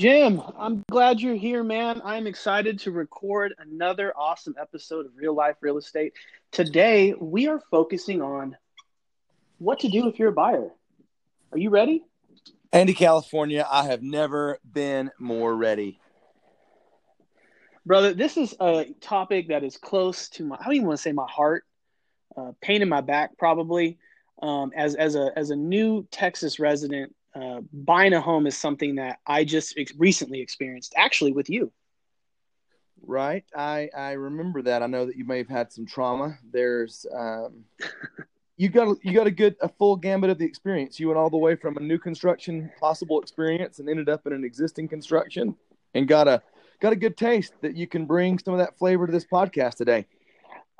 Jim, I'm glad you're here, man. I'm excited to record another awesome episode of Real Life Real Estate. Today, we are focusing on what to do if you're a buyer. Are you ready? Andy, California, I have never been more ready. Brother, this is a topic that is close to my, I don't even want to say my heart, uh, pain in my back, probably. Um, as, as, a, as a new Texas resident, uh, buying a home is something that I just ex- recently experienced, actually with you. Right, I I remember that. I know that you may have had some trauma. There's um, you got you got a good a full gambit of the experience. You went all the way from a new construction possible experience and ended up in an existing construction, and got a got a good taste that you can bring some of that flavor to this podcast today.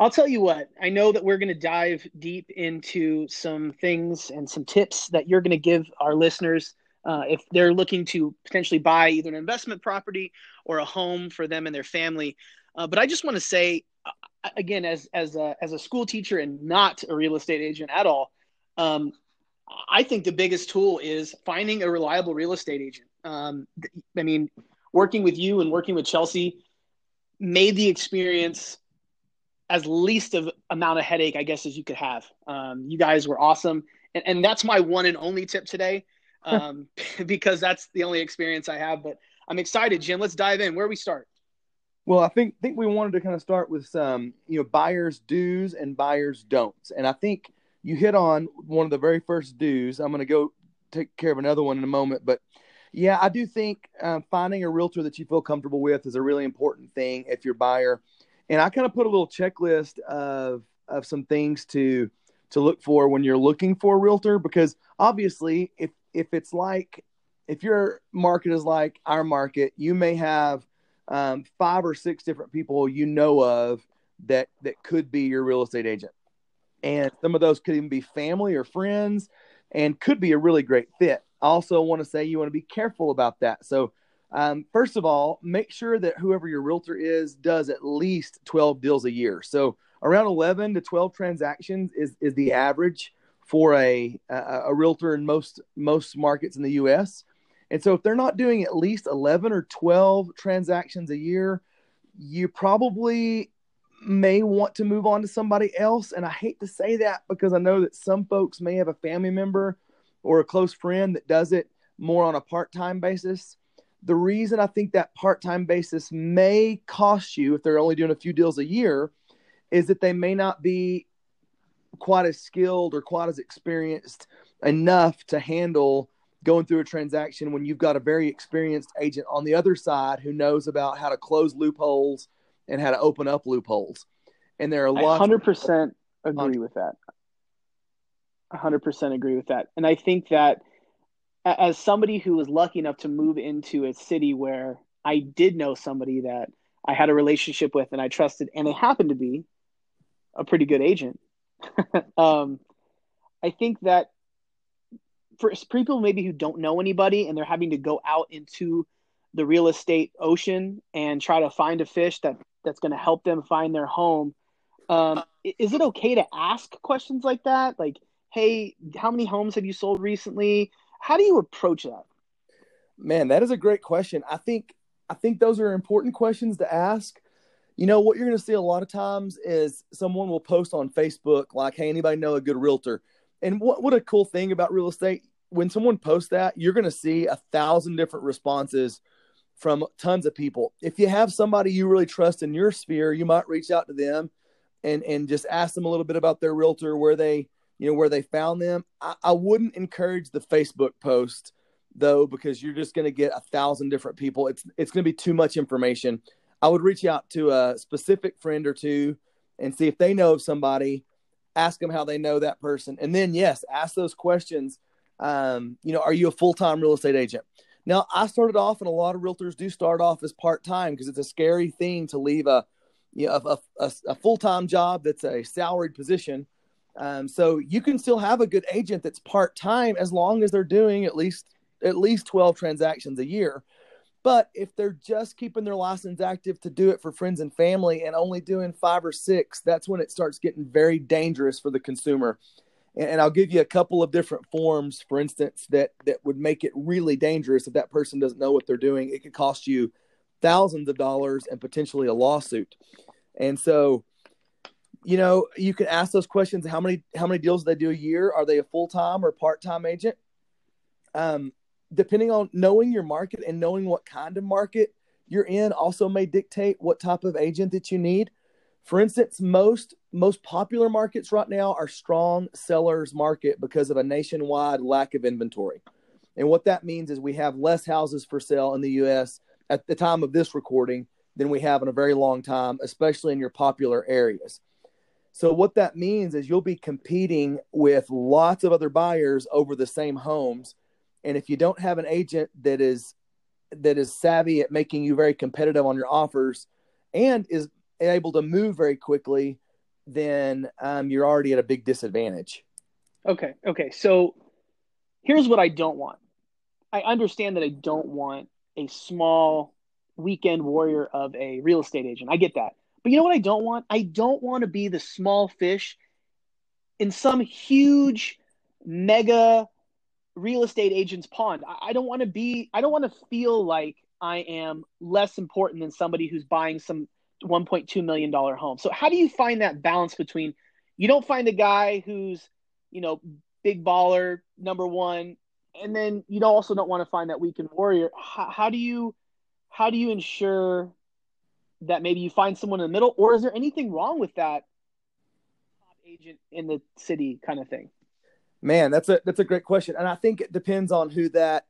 I'll tell you what, I know that we're going to dive deep into some things and some tips that you're going to give our listeners uh, if they're looking to potentially buy either an investment property or a home for them and their family. Uh, but I just want to say, uh, again, as as a, as a school teacher and not a real estate agent at all, um, I think the biggest tool is finding a reliable real estate agent. Um, I mean, working with you and working with Chelsea made the experience as least of amount of headache, I guess, as you could have. Um, you guys were awesome, and, and that's my one and only tip today, um, because that's the only experience I have. But I'm excited, Jim. Let's dive in. Where we start? Well, I think think we wanted to kind of start with some, you know, buyers do's and buyers don'ts, and I think you hit on one of the very first do's. I'm going to go take care of another one in a moment, but yeah, I do think uh, finding a realtor that you feel comfortable with is a really important thing if you're buyer and I kind of put a little checklist of of some things to to look for when you're looking for a realtor because obviously if if it's like if your market is like our market, you may have um, five or six different people you know of that that could be your real estate agent, and some of those could even be family or friends, and could be a really great fit. I also want to say you want to be careful about that. So um, first of all, make sure that whoever your realtor is does at least 12 deals a year. So around 11 to 12 transactions is, is the average for a, a, a realtor in most most markets in the U.S. And so if they're not doing at least 11 or 12 transactions a year, you probably may want to move on to somebody else. And I hate to say that because I know that some folks may have a family member or a close friend that does it more on a part time basis. The reason I think that part time basis may cost you if they're only doing a few deals a year is that they may not be quite as skilled or quite as experienced enough to handle going through a transaction when you've got a very experienced agent on the other side who knows about how to close loopholes and how to open up loopholes. And there are lots. Hundred percent agree with that. hundred percent agree with that. And I think that as somebody who was lucky enough to move into a city where I did know somebody that I had a relationship with and I trusted, and it happened to be a pretty good agent. um, I think that for people maybe who don't know anybody and they're having to go out into the real estate ocean and try to find a fish that that's going to help them find their home. Um, is it okay to ask questions like that? Like, hey, how many homes have you sold recently? How do you approach that? Man, that is a great question. I think I think those are important questions to ask. You know, what you're going to see a lot of times is someone will post on Facebook like, "Hey, anybody know a good realtor?" And what what a cool thing about real estate when someone posts that, you're going to see a thousand different responses from tons of people. If you have somebody you really trust in your sphere, you might reach out to them and and just ask them a little bit about their realtor, where they you know, where they found them. I, I wouldn't encourage the Facebook post though, because you're just going to get a thousand different people. It's it's going to be too much information. I would reach out to a specific friend or two and see if they know of somebody. Ask them how they know that person, and then yes, ask those questions. Um, you know, are you a full time real estate agent? Now, I started off, and a lot of realtors do start off as part time because it's a scary thing to leave a you know a, a, a full time job that's a salaried position um, so you can still have a good agent that's part time as long as they're doing at least at least 12 transactions a year. But if they're just keeping their license active to do it for friends and family and only doing five or six, that's when it starts getting very dangerous for the consumer. And, and I'll give you a couple of different forms, for instance, that that would make it really dangerous if that person doesn't know what they're doing. It could cost you thousands of dollars and potentially a lawsuit. And so, you know, you can ask those questions. How many how many deals do they do a year? Are they a full time or part time agent? Um, depending on knowing your market and knowing what kind of market you're in, also may dictate what type of agent that you need. For instance, most most popular markets right now are strong sellers market because of a nationwide lack of inventory. And what that means is we have less houses for sale in the US at the time of this recording than we have in a very long time, especially in your popular areas. So what that means is you'll be competing with lots of other buyers over the same homes. And if you don't have an agent that is that is savvy at making you very competitive on your offers and is able to move very quickly, then um, you're already at a big disadvantage. Okay. Okay. So here's what I don't want. I understand that I don't want a small weekend warrior of a real estate agent. I get that. But you know what I don't want? I don't want to be the small fish in some huge mega real estate agent's pond. I, don't want to be, I don't want to feel like I am less important than somebody who's buying some $1.2 million home. So how do you find that balance between you don't find a guy who's, you know, big baller, number one, and then you also don't want to find that weekend warrior. How, how do you how do you ensure that maybe you find someone in the middle, or is there anything wrong with that top agent in the city kind of thing? Man, that's a that's a great question, and I think it depends on who that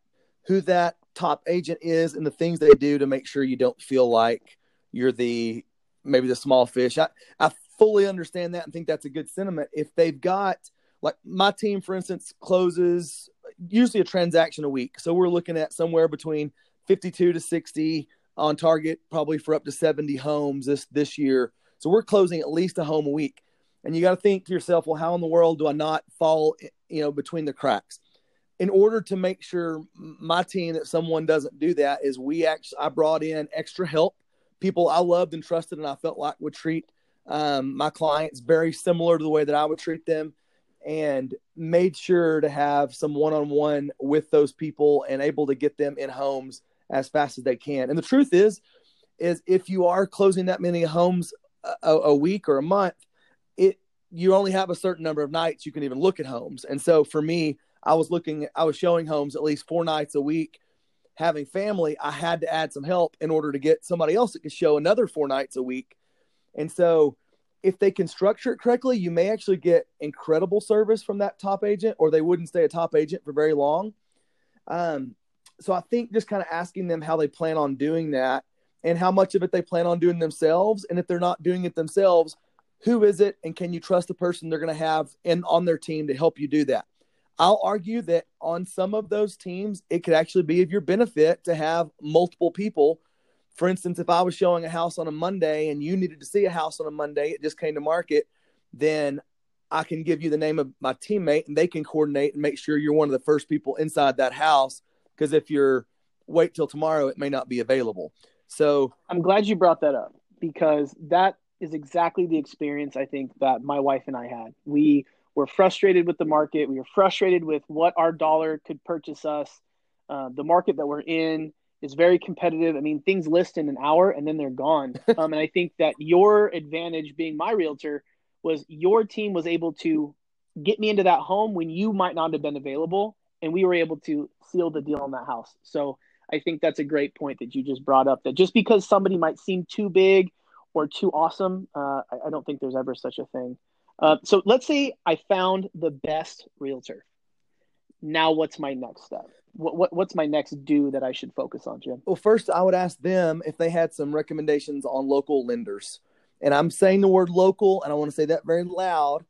who that top agent is and the things they do to make sure you don't feel like you're the maybe the small fish. I, I fully understand that and think that's a good sentiment. If they've got like my team, for instance, closes usually a transaction a week. So we're looking at somewhere between 52 to 60 on target, probably for up to 70 homes this this year. So we're closing at least a home a week. And you got to think to yourself, well, how in the world do I not fall, you know, between the cracks? In order to make sure my team that someone doesn't do that, is we actually I brought in extra help people I loved and trusted, and I felt like would treat um, my clients very similar to the way that I would treat them, and made sure to have some one on one with those people and able to get them in homes as fast as they can. And the truth is, is if you are closing that many homes a, a week or a month, it you only have a certain number of nights you can even look at homes. And so for me, I was looking, I was showing homes at least four nights a week having family, I had to add some help in order to get somebody else that could show another four nights a week. And so, if they can structure it correctly, you may actually get incredible service from that top agent, or they wouldn't stay a top agent for very long. Um, so, I think just kind of asking them how they plan on doing that and how much of it they plan on doing themselves. And if they're not doing it themselves, who is it? And can you trust the person they're going to have in on their team to help you do that? I'll argue that on some of those teams, it could actually be of your benefit to have multiple people. For instance, if I was showing a house on a Monday and you needed to see a house on a Monday, it just came to market, then I can give you the name of my teammate and they can coordinate and make sure you're one of the first people inside that house. Because if you're wait till tomorrow, it may not be available. So I'm glad you brought that up because that is exactly the experience I think that my wife and I had. We we're frustrated with the market. We were frustrated with what our dollar could purchase us. Uh, the market that we're in is very competitive. I mean, things list in an hour and then they're gone. Um, and I think that your advantage being my realtor was your team was able to get me into that home when you might not have been available. And we were able to seal the deal on that house. So I think that's a great point that you just brought up that just because somebody might seem too big or too awesome, uh, I, I don't think there's ever such a thing. Uh, so let's say I found the best realtor. Now, what's my next step? What, what, what's my next do that I should focus on, Jim? Well, first, I would ask them if they had some recommendations on local lenders. And I'm saying the word local, and I want to say that very loud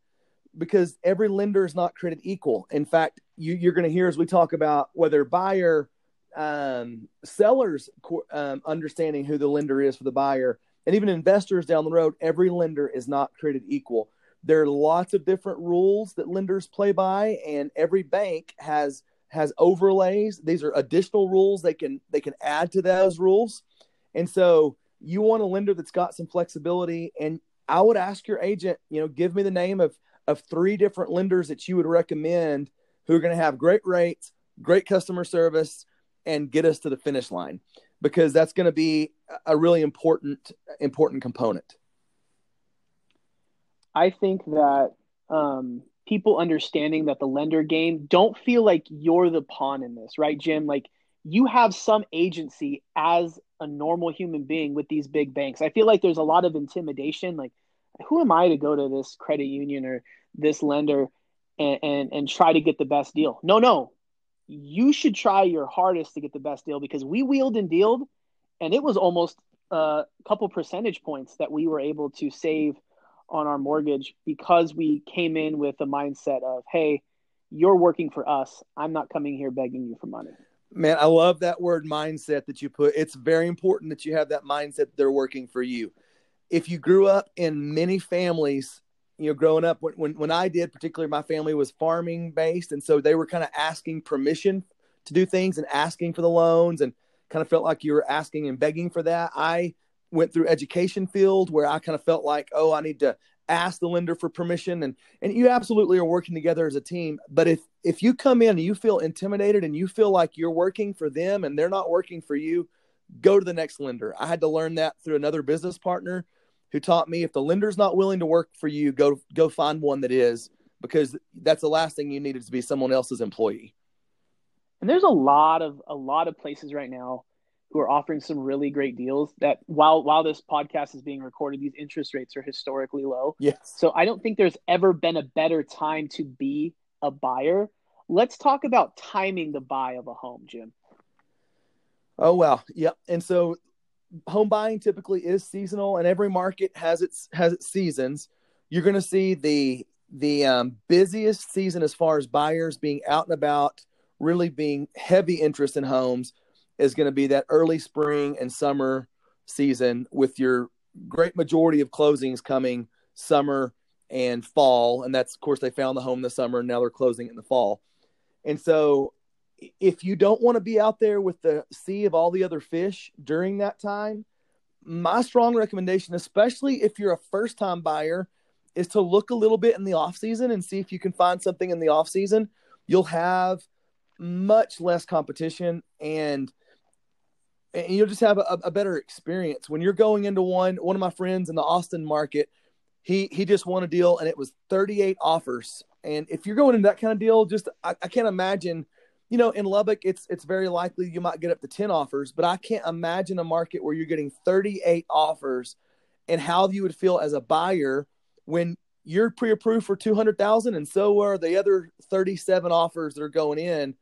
because every lender is not created equal. In fact, you, you're going to hear as we talk about whether buyer, um, sellers um, understanding who the lender is for the buyer, and even investors down the road, every lender is not created equal. There are lots of different rules that lenders play by, and every bank has has overlays. These are additional rules they can they can add to those rules. And so you want a lender that's got some flexibility. And I would ask your agent, you know, give me the name of of three different lenders that you would recommend who are going to have great rates, great customer service, and get us to the finish line because that's going to be a really important important component. I think that um, people understanding that the lender game don't feel like you're the pawn in this, right, Jim? Like you have some agency as a normal human being with these big banks. I feel like there's a lot of intimidation. Like, who am I to go to this credit union or this lender and, and, and try to get the best deal? No, no. You should try your hardest to get the best deal because we wheeled and dealed, and it was almost uh, a couple percentage points that we were able to save on our mortgage because we came in with a mindset of, hey, you're working for us. I'm not coming here begging you for money. Man, I love that word mindset that you put. It's very important that you have that mindset that they're working for you. If you grew up in many families, you know, growing up, when, when, when I did, particularly my family was farming based. And so they were kind of asking permission to do things and asking for the loans and kind of felt like you were asking and begging for that. I went through education field where I kind of felt like, oh, I need to ask the lender for permission and and you absolutely are working together as a team but if if you come in and you feel intimidated and you feel like you're working for them and they're not working for you go to the next lender i had to learn that through another business partner who taught me if the lender's not willing to work for you go go find one that is because that's the last thing you needed to be someone else's employee. And there's a lot of a lot of places right now who are offering some really great deals that while while this podcast is being recorded these interest rates are historically low. Yes. So i don't think there's ever been a better time to be a buyer. Let's talk about timing the buy of a home jim. Oh well yep. And so home buying typically is seasonal and every market has its has its seasons you're going to see the the um, busiest season as far as buyers being out and about really being heavy interest in homes is going to be that early spring and summer season with your great majority of closings coming summer and fall. And that's, of course, they found the home in the summer and now they're closing in the fall. And so if you don't want to be out there with the sea of all the other fish during that time, my strong recommendation, especially if you're a first time buyer, is to look a little bit in the off season and see if you can find something in the off season. You'll have much less competition and and you'll just have a, a, better experience when you're going into one one of my friends in the austin market he he just won a deal and it was 38 offers and if you're going into that kind of deal just I, I can't imagine you know in lubbock it's it's very likely you might get up to 10 offers but i can't imagine a market where you're getting 38 offers and how you would feel as a buyer when you're pre-approved for 200000 and so are the other 37 offers that are going in.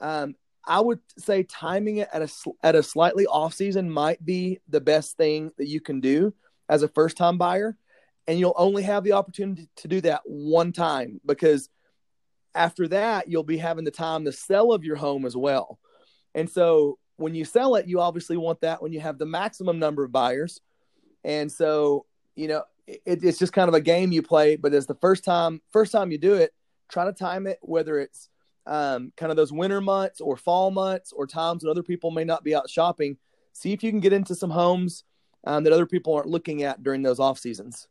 Um, I would say timing it at a at a slightly off season might be the best thing that you can do as a first time buyer, and you'll only have the opportunity to do that one time because after that you'll be having the time to sell of your home as well. And so when you sell it, you obviously want that when you have the maximum number of buyers. And so you know it, it's just kind of a game you play. But as the first time first time you do it, try to time it whether it's um, kind of those winter months or fall months or times when other people may not be out shopping. See if you can get into some homes um, that other people aren't looking at during those off seasons.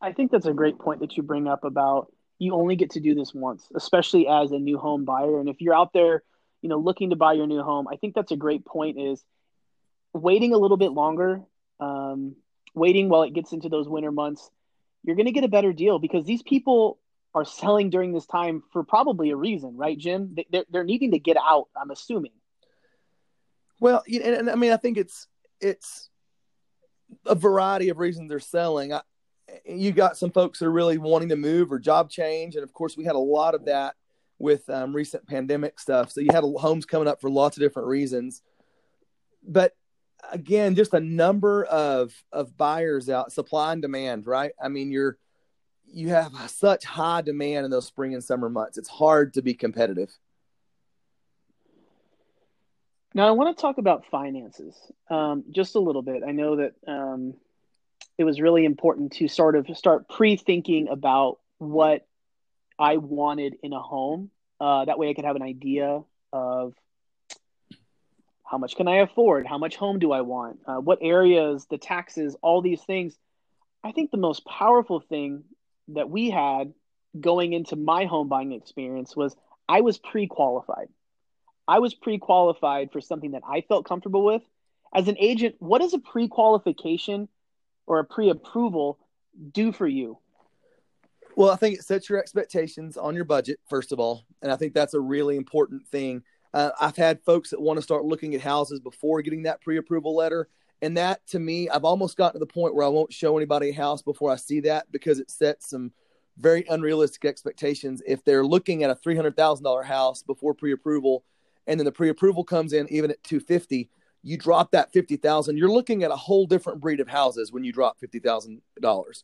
I think that's a great point that you bring up about you only get to do this once, especially as a new home buyer. And if you're out there, you know, looking to buy your new home, I think that's a great point. Is waiting a little bit longer, um, waiting while it gets into those winter months, you're going to get a better deal because these people are selling during this time for probably a reason, right, Jim? They're, they're needing to get out, I'm assuming. Well, and, and I mean, I think it's it's a variety of reasons they're selling. I, you got some folks that are really wanting to move or job change, and of course, we had a lot of that with um, recent pandemic stuff. So you had homes coming up for lots of different reasons. But again, just a number of of buyers out, supply and demand, right? I mean, you're you have such high demand in those spring and summer months. It's hard to be competitive. Now, I want to talk about finances um, just a little bit. I know that um, it was really important to sort of start pre thinking about what I wanted in a home. Uh, that way, I could have an idea of how much can I afford? How much home do I want? Uh, what areas, the taxes, all these things. I think the most powerful thing that we had going into my home buying experience was I was pre-qualified. I was pre-qualified for something that I felt comfortable with. As an agent, what is a pre-qualification or a pre-approval do for you? Well, I think it sets your expectations on your budget first of all, and I think that's a really important thing. Uh, I've had folks that want to start looking at houses before getting that pre-approval letter, and that to me, I've almost gotten to the point where I won't show anybody a house before I see that because it sets some very unrealistic expectations. If they're looking at a three hundred thousand dollar house before pre-approval, and then the pre-approval comes in even at two fifty, you drop that fifty thousand. You're looking at a whole different breed of houses when you drop fifty thousand dollars.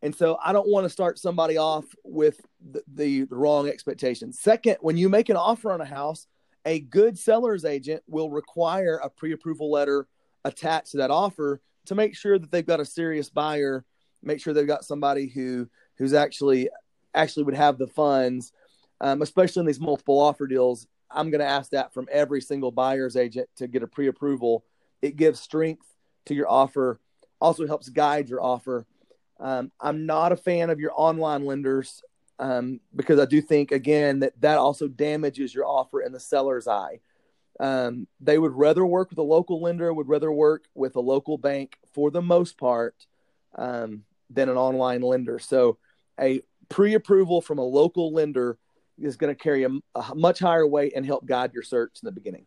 And so I don't want to start somebody off with the, the, wrong expectations. Second, when you make an offer on a house, a good seller's agent will require a pre-approval letter attached to that offer to make sure that they've got a serious buyer, make sure they've got somebody who who's actually actually would have the funds, um, especially in these multiple offer deals. I'm going to ask that from every single buyer's agent to get a pre-approval. It gives strength to your offer, also helps guide your offer. Um, I'm not a fan of your online lenders um, because I do think again that that also damages your offer in the seller's eye. Um, they would rather work with a local lender, would rather work with a local bank for the most part um, than an online lender. So a pre-approval from a local lender is going to carry a, a much higher weight and help guide your search in the beginning.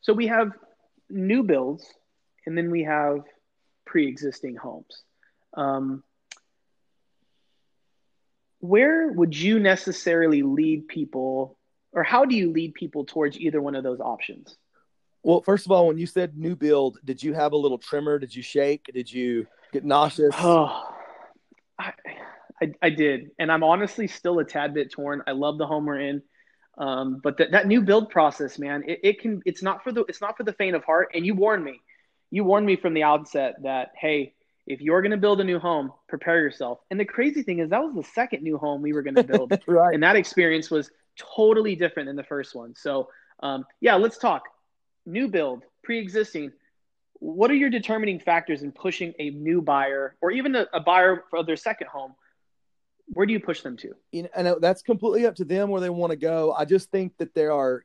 So we have new builds, and then we have pre-existing homes. Um, where would you necessarily lead people, or how do you lead people towards either one of those options? Well, first of all, when you said new build, did you have a little tremor? Did you shake? Did you get nauseous? Oh, I, I, I did, and I'm honestly still a tad bit torn. I love the home we're in, um, but that that new build process, man, it, it can it's not for the it's not for the faint of heart. And you warned me, you warned me from the outset that hey, if you're going to build a new home, prepare yourself. And the crazy thing is that was the second new home we were going to build, right? And that experience was totally different than the first one. So um, yeah, let's talk new build, pre-existing what are your determining factors in pushing a new buyer or even a, a buyer for their second home where do you push them to? You know, and that's completely up to them where they want to go. I just think that there are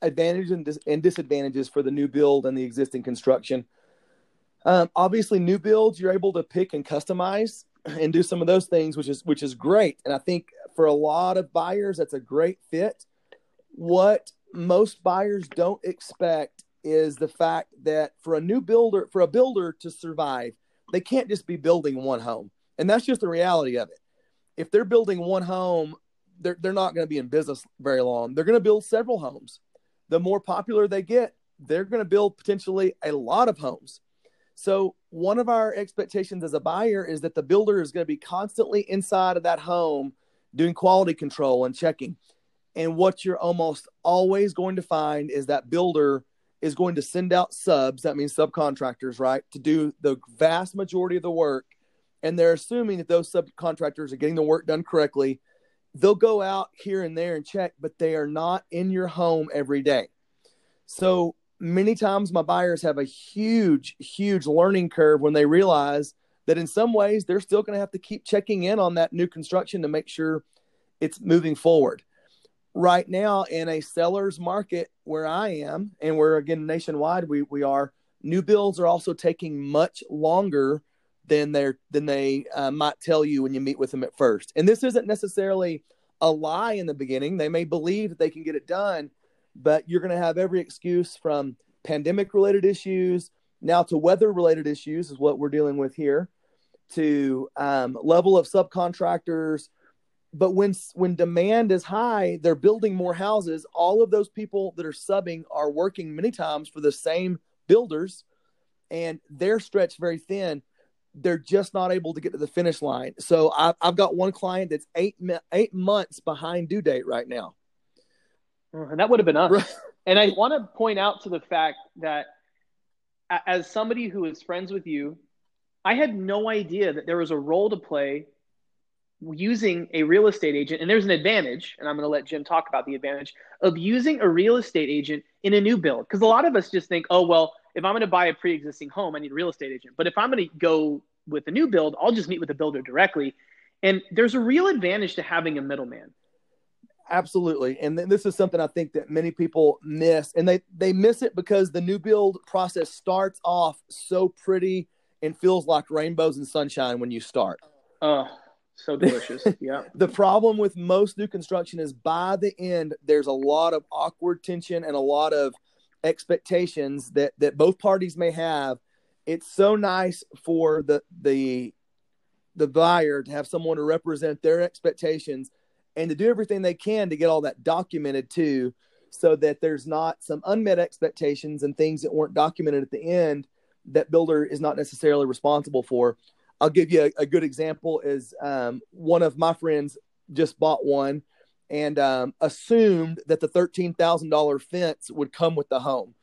advantages and, dis- and disadvantages for the new build and the existing construction. Um, obviously new builds you're able to pick and customize and do some of those things which is which is great. And i think for a lot of buyers that's a great fit. What most buyers don't expect is the fact that for a new builder, for a builder to survive, they can't just be building one home. And that's just the reality of it. If they're building one home, they're, they're not going to be in business very long. They're going to build several homes. The more popular they get, they're going to build potentially a lot of homes. So, one of our expectations as a buyer is that the builder is going to be constantly inside of that home doing quality control and checking. And what you're almost always going to find is that builder is going to send out subs, that means subcontractors, right, to do the vast majority of the work. And they're assuming that those subcontractors are getting the work done correctly. They'll go out here and there and check, but they are not in your home every day. So many times my buyers have a huge, huge learning curve when they realize that in some ways they're still going to have to keep checking in on that new construction to make sure it's moving forward right now in a seller's market where I am, and where again nationwide we we are, new builds are also taking much longer than they're than they uh, might tell you when you meet with them at first. And this isn't necessarily a lie in the beginning. They may believe that they can get it done, but you're going to have every excuse from pandemic related issues now to weather related issues is what we're dealing with here to um, level of subcontractors but when when demand is high they're building more houses all of those people that are subbing are working many times for the same builders and they're stretched very thin they're just not able to get to the finish line. So i've, I've got one client that's eight eight months behind due date right now. Uh, and that would have been us. And i want to point out to the fact that as somebody who is friends with you i had no idea that there was a role to play using a real estate agent, and there's an advantage, and I'm going to let Jim talk about the advantage of using a real estate agent in a new build. Because a lot of us just think, oh, well, if I'm going to buy a pre existing home, I need a real estate agent. But if I'm going to go with the new build, I'll just meet with the builder directly. And there's a real advantage to having a middleman. Absolutely. And this is something I think that many people miss. And they, they miss it because the new build process starts off so pretty and feels like rainbows and sunshine when you start. Oh, so delicious. Yeah. the problem with most new construction is by the end, there's a lot of awkward tension and a lot of expectations that, that both parties may have. It's so nice for the, the, the buyer to have someone to represent their expectations and to do everything they can to get all that documented too, so that there's not some unmet expectations and things that weren't documented at the end that builder is not necessarily responsible for. I'll give you a, a good example is um, one of my friends just bought one and um, assumed that the $13,000 fence would come with the home.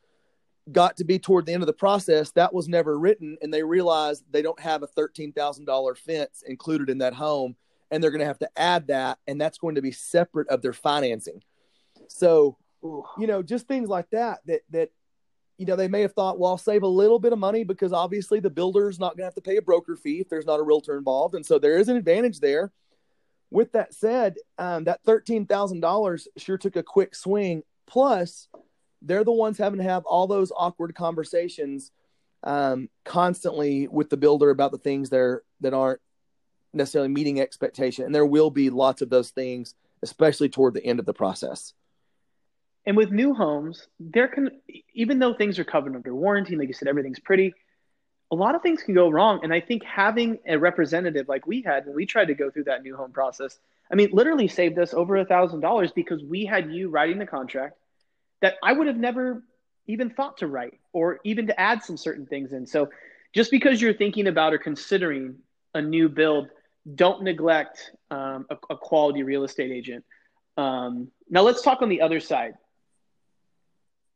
Got to be toward the end of the process, that was never written, and they realized they don't have a $13,000 fence included in that home and they're going to have to add that, and that's going to be separate of their financing. So, you know, just things like that that that you know they may have thought, well, I'll save a little bit of money because obviously the builder's not going to have to pay a broker fee if there's not a realtor involved, and so there is an advantage there. With that said, um, that thirteen thousand dollars sure took a quick swing. Plus, they're the ones having to have all those awkward conversations um, constantly with the builder about the things there that aren't necessarily meeting expectation. And there will be lots of those things, especially toward the end of the process. And with new homes, there can, even though things are covered under warranty, like you said, everything's pretty, a lot of things can go wrong. And I think having a representative like we had when we tried to go through that new home process, I mean, literally saved us over a thousand dollars because we had you writing the contract that I would have never even thought to write or even to add some certain things in. So just because you're thinking about or considering a new build don't neglect um, a, a, quality real estate agent. Um, now let's talk on the other side,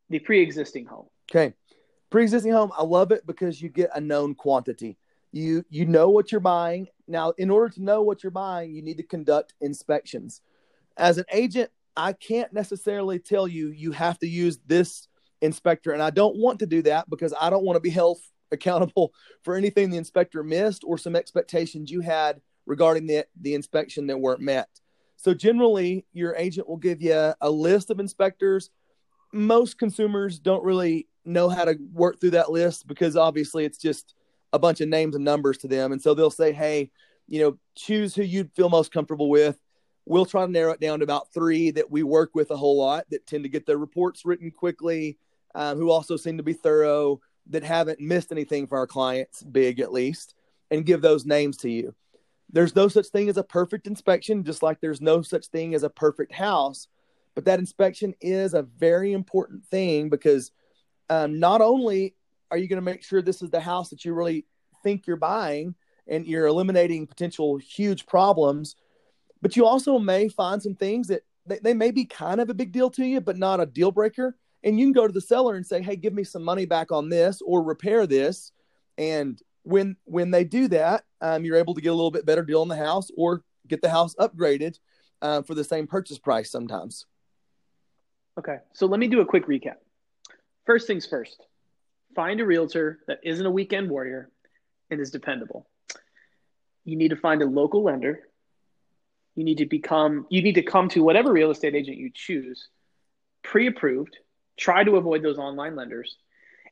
the pre-existing home. Okay, pre-existing home. I love it because you get a known quantity. You you know what you're buying. Now, in order to know what you're buying, you need to conduct inspections. As an agent, I can't necessarily tell you you have to use this inspector, and I don't want to do that because I don't want to be held accountable for anything the inspector missed or some expectations you had regarding the, the inspection that weren't met. So generally, your agent will give you a list of inspectors. Most consumers don't really know how to work through that list because obviously it's just a bunch of names and numbers to them. And so they'll say, hey, you know, choose who you'd feel most comfortable with. We'll try to narrow it down to about three that we work with a whole lot that tend to get their reports written quickly, um, who also seem to be thorough, that haven't missed anything for our clients, big at least, and give those names to you there's no such thing as a perfect inspection, just like there's no such thing as a perfect house. But that inspection is a very important thing because um, not only are you going to make sure this is the house that you really think you're buying and you're eliminating potential huge problems, but you also may find some things that they, they may be kind of a big deal to you, but not a deal breaker. And you can go to the seller and say, hey, give me some money back on this or repair this. And when when they do that, um, you're able to get a little bit better deal on the house or get the house upgraded uh, for the same purchase price sometimes. Okay, so let me do a quick recap. First things first, find a realtor that isn't a weekend warrior and is dependable. You need to find a local lender. You need to become you need to come to whatever real estate agent you choose, pre-approved. Try to avoid those online lenders.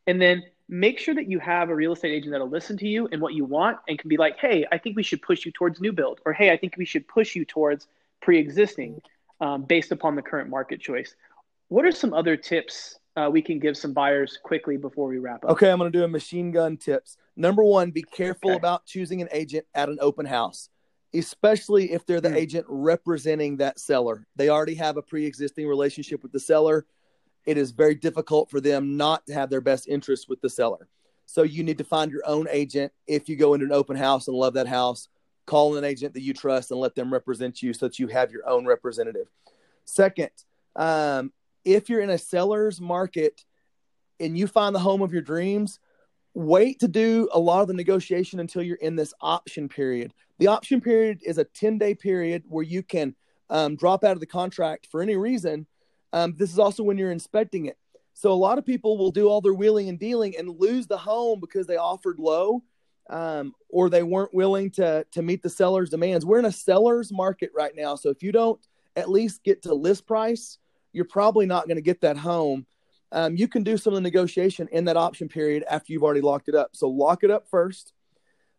And then make sure that you have a real estate agent that'll listen to you and what you want and can be like, hey, I think we should push you towards new build, or hey, I think we should push you towards pre existing um, based upon the current market choice. What are some other tips uh, we can give some buyers quickly before we wrap up? Okay, I'm going to do a machine gun tips. Number one, be careful okay. about choosing an agent at an open house, especially if they're the mm. agent representing that seller. They already have a pre existing relationship with the seller it is very difficult for them not to have their best interest with the seller. So you need to find your own agent. If you go into an open house and love that house, call an agent that you trust and let them represent you so that you have your own representative. Second, um, if you're in a seller's market and you find the home of your dreams, wait to do a lot of the negotiation until you're in this option period. The option period is a 10 day period where you can um, drop out of the contract for any reason um, this is also when you're inspecting it. So a lot of people will do all their wheeling and dealing and lose the home because they offered low. um, or they weren't willing to to meet the seller's demands. We're in a seller's market right now, so if you don't at least get to list price, you're probably not going to get that home. Um, you can do some of the negotiation in that option period after you've already locked it up. So lock it up first.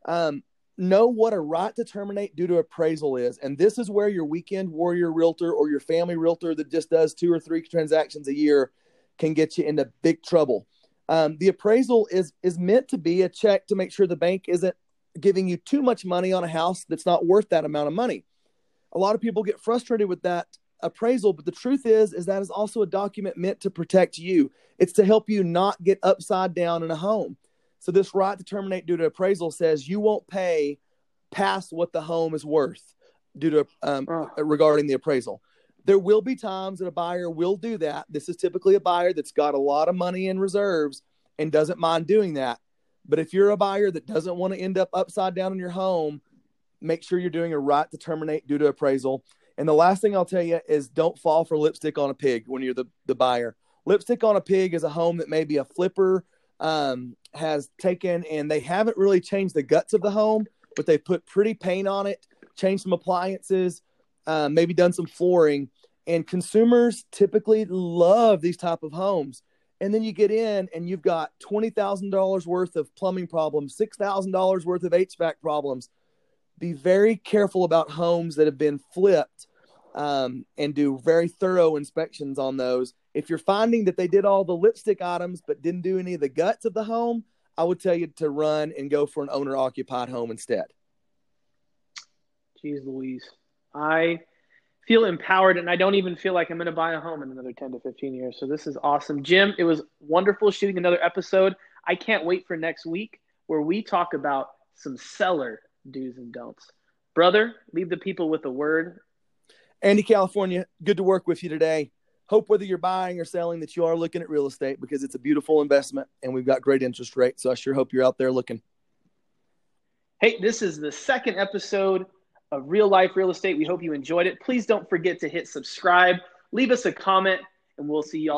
Um, know what a right to terminate due to appraisal is, and this is where your weekend warrior realtor or your family realtor that just does two or three transactions a year can get you into big trouble. Um, the appraisal is is meant to be a check to make sure the bank isn't giving you too much money on a house that's not worth that amount of money. A lot of people get frustrated with that appraisal, but the truth is is that is also a document meant to protect you. It's to help you not get upside down in a home. So this right to terminate due to appraisal says you won't pay past what the home is worth due to um, oh. regarding the appraisal. There will be times that a buyer will do that. This is typically a buyer that's got a lot of money in reserves and doesn't mind doing that. But if you're a buyer that doesn't want to end up upside down in your home, make sure you're doing a right to terminate due to appraisal. And the last thing I'll tell you is don't fall for lipstick on a pig when you're the, the buyer. Lipstick on a pig is a home that may be a flipper um, has taken and they haven't really changed the guts of the home, but they put pretty paint on it, changed some appliances, uh, maybe done some flooring, and consumers typically love these type of homes and then you get in and you've got $20,000 worth of plumbing problems, $6,000 worth of HVAC problems. Be very careful about homes that have been flipped um, and do very thorough inspections on those. If you're finding that they did all the lipstick items but didn't do any of the guts of the home, I would tell you to run and go for an owner occupied home instead. Jeez Louise. I feel empowered and I don't even feel like I'm going to buy a home in another 10 to 15 years. So this is awesome. Jim, it was wonderful shooting another episode. I can't wait for next week where we talk about some seller do's and don'ts. Brother, leave the people with a word. Andy, California, good to work with you today. Hope whether you're buying or selling that you are looking at real estate because it's a beautiful investment and we've got great interest rates. So I sure hope you're out there looking. Hey, this is the second episode of real life real estate. We hope you enjoyed it. Please don't forget to hit subscribe, leave us a comment, and we'll see y'all.